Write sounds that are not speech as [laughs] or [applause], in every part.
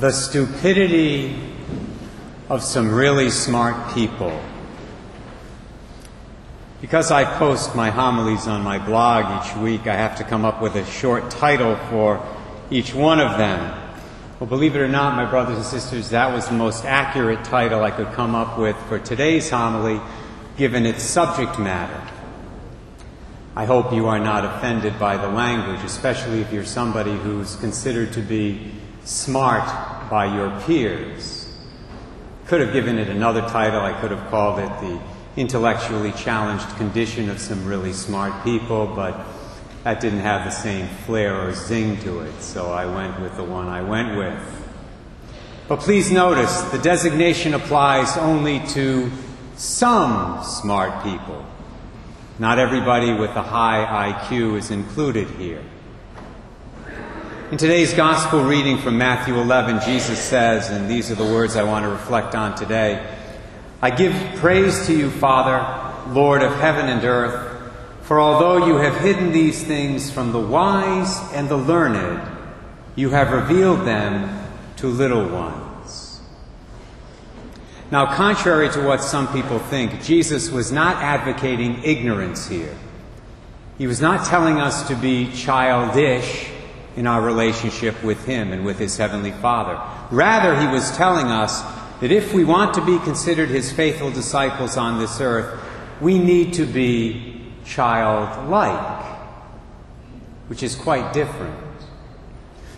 the stupidity of some really smart people. Because I post my homilies on my blog each week, I have to come up with a short title for each one of them. Well, believe it or not, my brothers and sisters, that was the most accurate title I could come up with for today's homily, given its subject matter. I hope you are not offended by the language, especially if you're somebody who's considered to be smart by your peers. Could have given it another title. I could have called it the intellectually challenged condition of some really smart people, but that didn't have the same flair or zing to it, so I went with the one I went with. But please notice the designation applies only to some smart people. Not everybody with a high IQ is included here. In today's gospel reading from Matthew 11, Jesus says, and these are the words I want to reflect on today I give praise to you, Father, Lord of heaven and earth, for although you have hidden these things from the wise and the learned, you have revealed them to little ones. Now, contrary to what some people think, Jesus was not advocating ignorance here. He was not telling us to be childish in our relationship with Him and with His Heavenly Father. Rather, He was telling us that if we want to be considered His faithful disciples on this earth, we need to be childlike, which is quite different.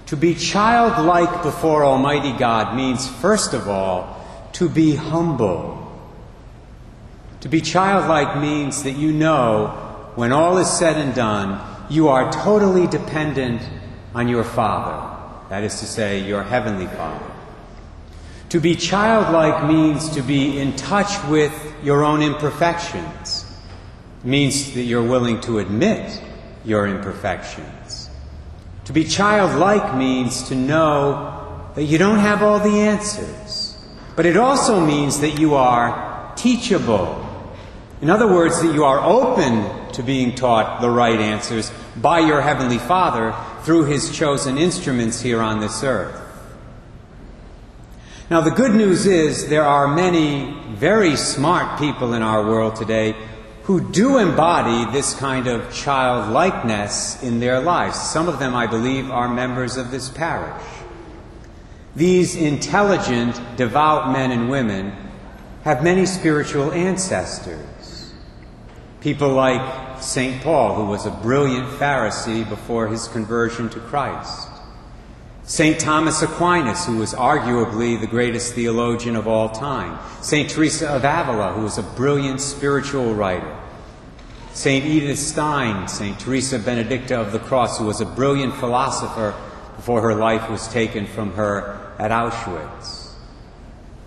To be childlike before Almighty God means, first of all, to be humble. To be childlike means that you know when all is said and done, you are totally dependent on your Father. That is to say, your Heavenly Father. To be childlike means to be in touch with your own imperfections. It means that you're willing to admit your imperfections. To be childlike means to know that you don't have all the answers. But it also means that you are teachable. In other words, that you are open to being taught the right answers by your Heavenly Father through His chosen instruments here on this earth. Now, the good news is there are many very smart people in our world today who do embody this kind of childlikeness in their lives. Some of them, I believe, are members of this parish. These intelligent, devout men and women have many spiritual ancestors. People like St. Paul, who was a brilliant Pharisee before his conversion to Christ. St. Thomas Aquinas, who was arguably the greatest theologian of all time. St. Teresa of Avila, who was a brilliant spiritual writer. St. Edith Stein, St. Teresa Benedicta of the Cross, who was a brilliant philosopher before her life was taken from her at Auschwitz,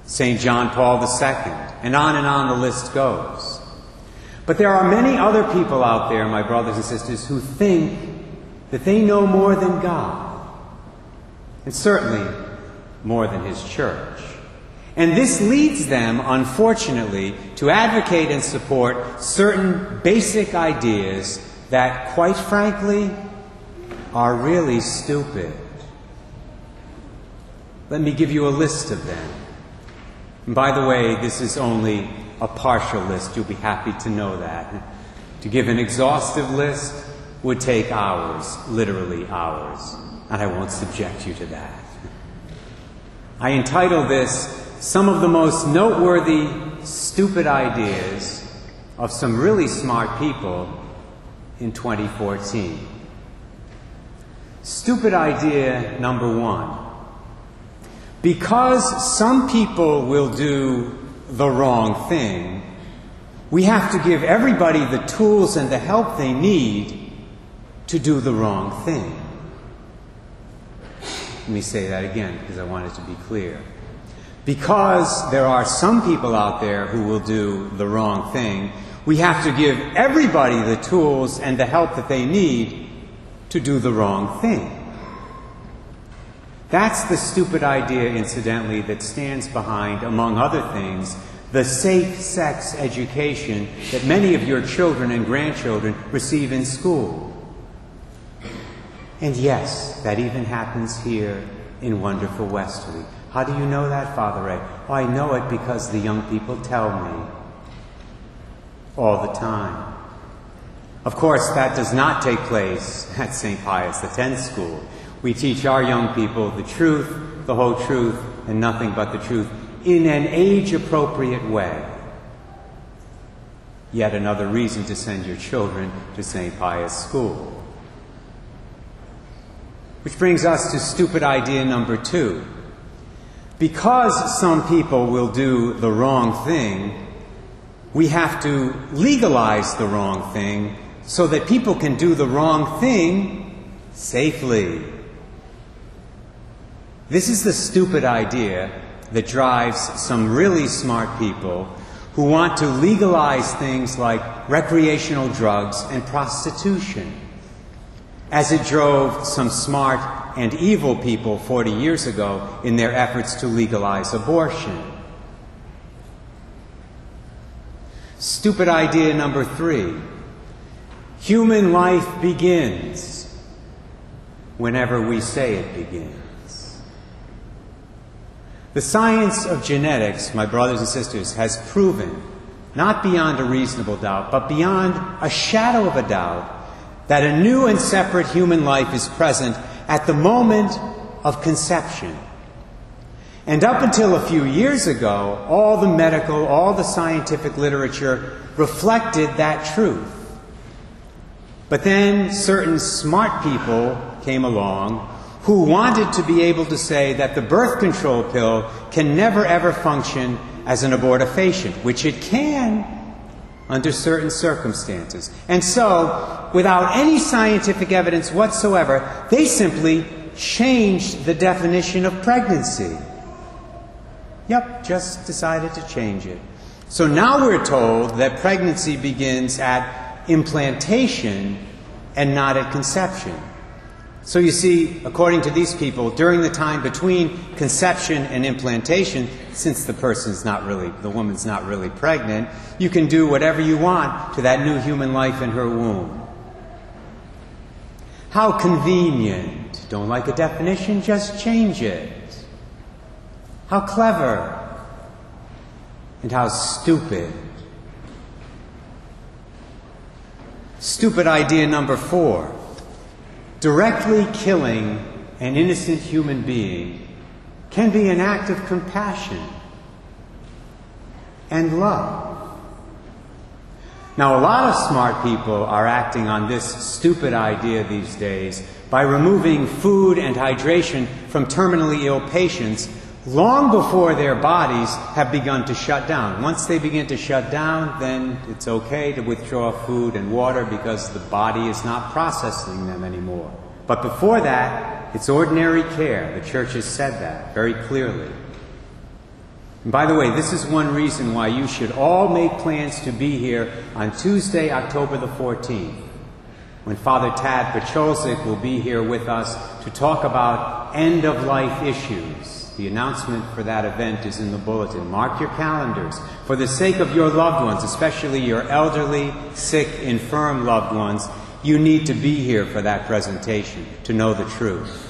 St. John Paul II, and on and on the list goes. But there are many other people out there, my brothers and sisters, who think that they know more than God, and certainly more than His church. And this leads them, unfortunately, to advocate and support certain basic ideas that, quite frankly, are really stupid. Let me give you a list of them. And by the way, this is only a partial list. You'll be happy to know that. To give an exhaustive list would take hours, literally hours, and I won't subject you to that. I entitle this Some of the Most Noteworthy Stupid Ideas of Some Really Smart People in 2014. Stupid idea number one because some people will do the wrong thing, we have to give everybody the tools and the help they need to do the wrong thing. Let me say that again because I want it to be clear. Because there are some people out there who will do the wrong thing, we have to give everybody the tools and the help that they need to do the wrong thing. That's the stupid idea, incidentally, that stands behind, among other things, the safe sex education that many of your children and grandchildren receive in school. And yes, that even happens here in wonderful Westerly. How do you know that, Father Ray? Oh, I know it because the young people tell me all the time. Of course, that does not take place at St. Pius X school. We teach our young people the truth, the whole truth, and nothing but the truth in an age appropriate way. Yet another reason to send your children to St. Pius School. Which brings us to stupid idea number two. Because some people will do the wrong thing, we have to legalize the wrong thing so that people can do the wrong thing safely. This is the stupid idea that drives some really smart people who want to legalize things like recreational drugs and prostitution, as it drove some smart and evil people 40 years ago in their efforts to legalize abortion. Stupid idea number three human life begins whenever we say it begins. The science of genetics, my brothers and sisters, has proven, not beyond a reasonable doubt, but beyond a shadow of a doubt, that a new and separate human life is present at the moment of conception. And up until a few years ago, all the medical, all the scientific literature reflected that truth. But then certain smart people came along who wanted to be able to say that the birth control pill can never ever function as an abortifacient, which it can under certain circumstances. And so, without any scientific evidence whatsoever, they simply changed the definition of pregnancy. Yep, just decided to change it. So now we're told that pregnancy begins at implantation and not at conception. So you see, according to these people, during the time between conception and implantation, since the person's not really, the woman's not really pregnant, you can do whatever you want to that new human life in her womb. How convenient. Don't like a definition? Just change it. How clever. And how stupid. Stupid idea number four directly killing an innocent human being can be an act of compassion and love. Now, a lot of smart people are acting on this stupid idea these days by removing food and hydration from terminally ill patients long before their bodies have begun to shut down. Once they begin to shut down, then it's okay to withdraw food and water because the body is not processing them anymore. But before that, it's ordinary care. The church has said that very clearly. And by the way, this is one reason why you should all make plans to be here on Tuesday, October the 14th, when Father Tad Pacholczyk will be here with us to talk about end of life issues. The announcement for that event is in the bulletin. Mark your calendars. For the sake of your loved ones, especially your elderly, sick, infirm loved ones, you need to be here for that presentation to know the truth.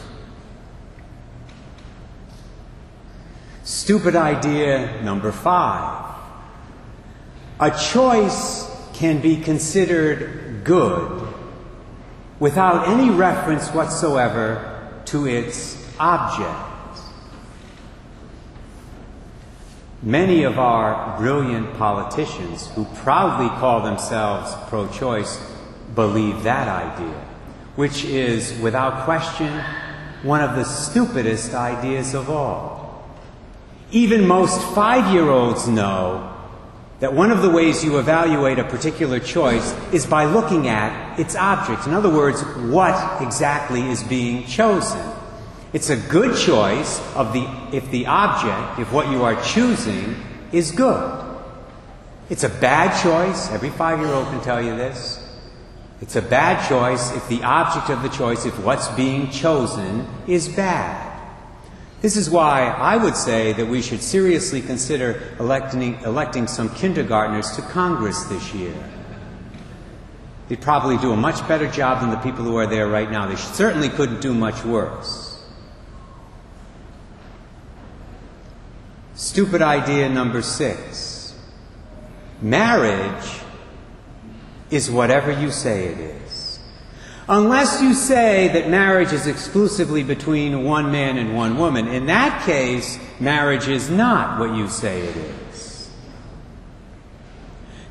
Stupid idea number five. A choice can be considered good without any reference whatsoever to its object. Many of our brilliant politicians who proudly call themselves pro choice believe that idea, which is, without question, one of the stupidest ideas of all. Even most five year olds know that one of the ways you evaluate a particular choice is by looking at its object. In other words, what exactly is being chosen. It's a good choice of the, if the object, if what you are choosing is good. It's a bad choice. Every five year old can tell you this. It's a bad choice if the object of the choice, if what's being chosen, is bad. This is why I would say that we should seriously consider electing, electing some kindergartners to Congress this year. They'd probably do a much better job than the people who are there right now. They certainly couldn't do much worse. Stupid idea number six. Marriage is whatever you say it is. Unless you say that marriage is exclusively between one man and one woman, in that case, marriage is not what you say it is.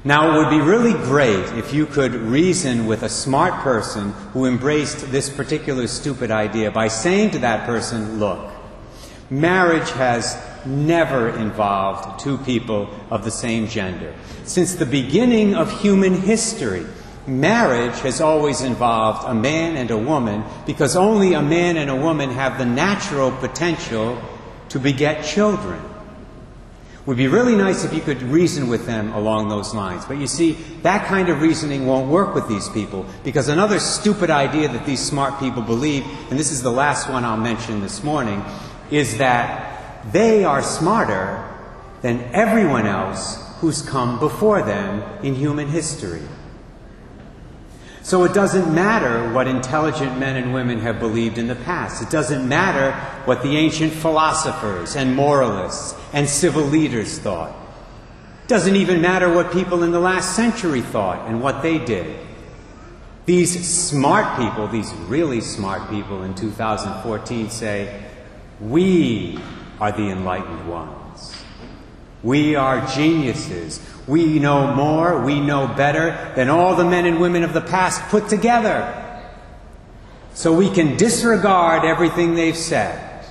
Now, it would be really great if you could reason with a smart person who embraced this particular stupid idea by saying to that person, look, marriage has never involved two people of the same gender. Since the beginning of human history, marriage has always involved a man and a woman because only a man and a woman have the natural potential to beget children. It would be really nice if you could reason with them along those lines. But you see, that kind of reasoning won't work with these people because another stupid idea that these smart people believe, and this is the last one I'll mention this morning, is that they are smarter than everyone else who's come before them in human history. So it doesn't matter what intelligent men and women have believed in the past. It doesn't matter what the ancient philosophers and moralists and civil leaders thought. It doesn't even matter what people in the last century thought and what they did. These smart people, these really smart people in 2014 say, we are the enlightened ones. We are geniuses. We know more, we know better than all the men and women of the past put together. So we can disregard everything they've said.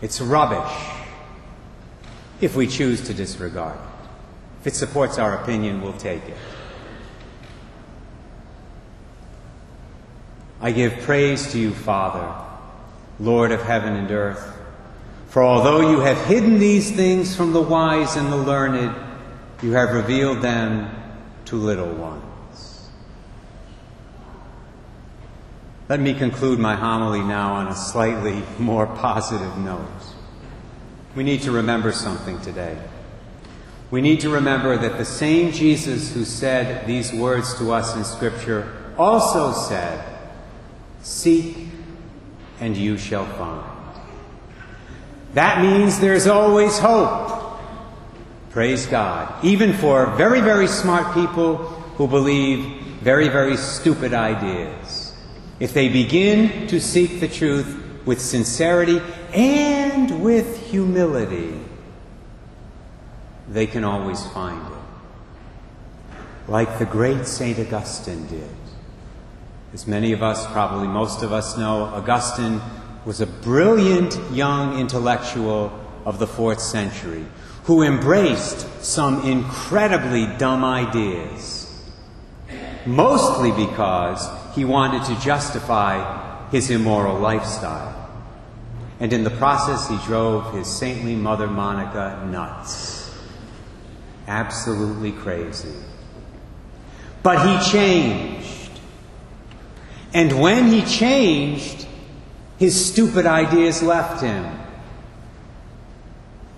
It's rubbish if we choose to disregard it. If it supports our opinion, we'll take it. I give praise to you, Father, Lord of heaven and earth. For although you have hidden these things from the wise and the learned, you have revealed them to little ones. Let me conclude my homily now on a slightly [laughs] more positive note. We need to remember something today. We need to remember that the same Jesus who said these words to us in Scripture also said, Seek and you shall find. That means there's always hope. Praise God. Even for very, very smart people who believe very, very stupid ideas. If they begin to seek the truth with sincerity and with humility, they can always find it. Like the great St. Augustine did. As many of us, probably most of us know, Augustine was a brilliant young intellectual of the fourth century who embraced some incredibly dumb ideas, mostly because he wanted to justify his immoral lifestyle. And in the process, he drove his saintly mother Monica nuts. Absolutely crazy. But he changed. And when he changed, his stupid ideas left him,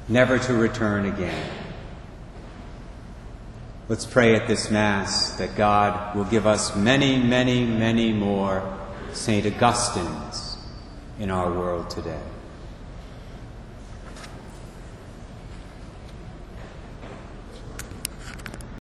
never to return again. Let's pray at this Mass that God will give us many, many, many more St. Augustines in our world today.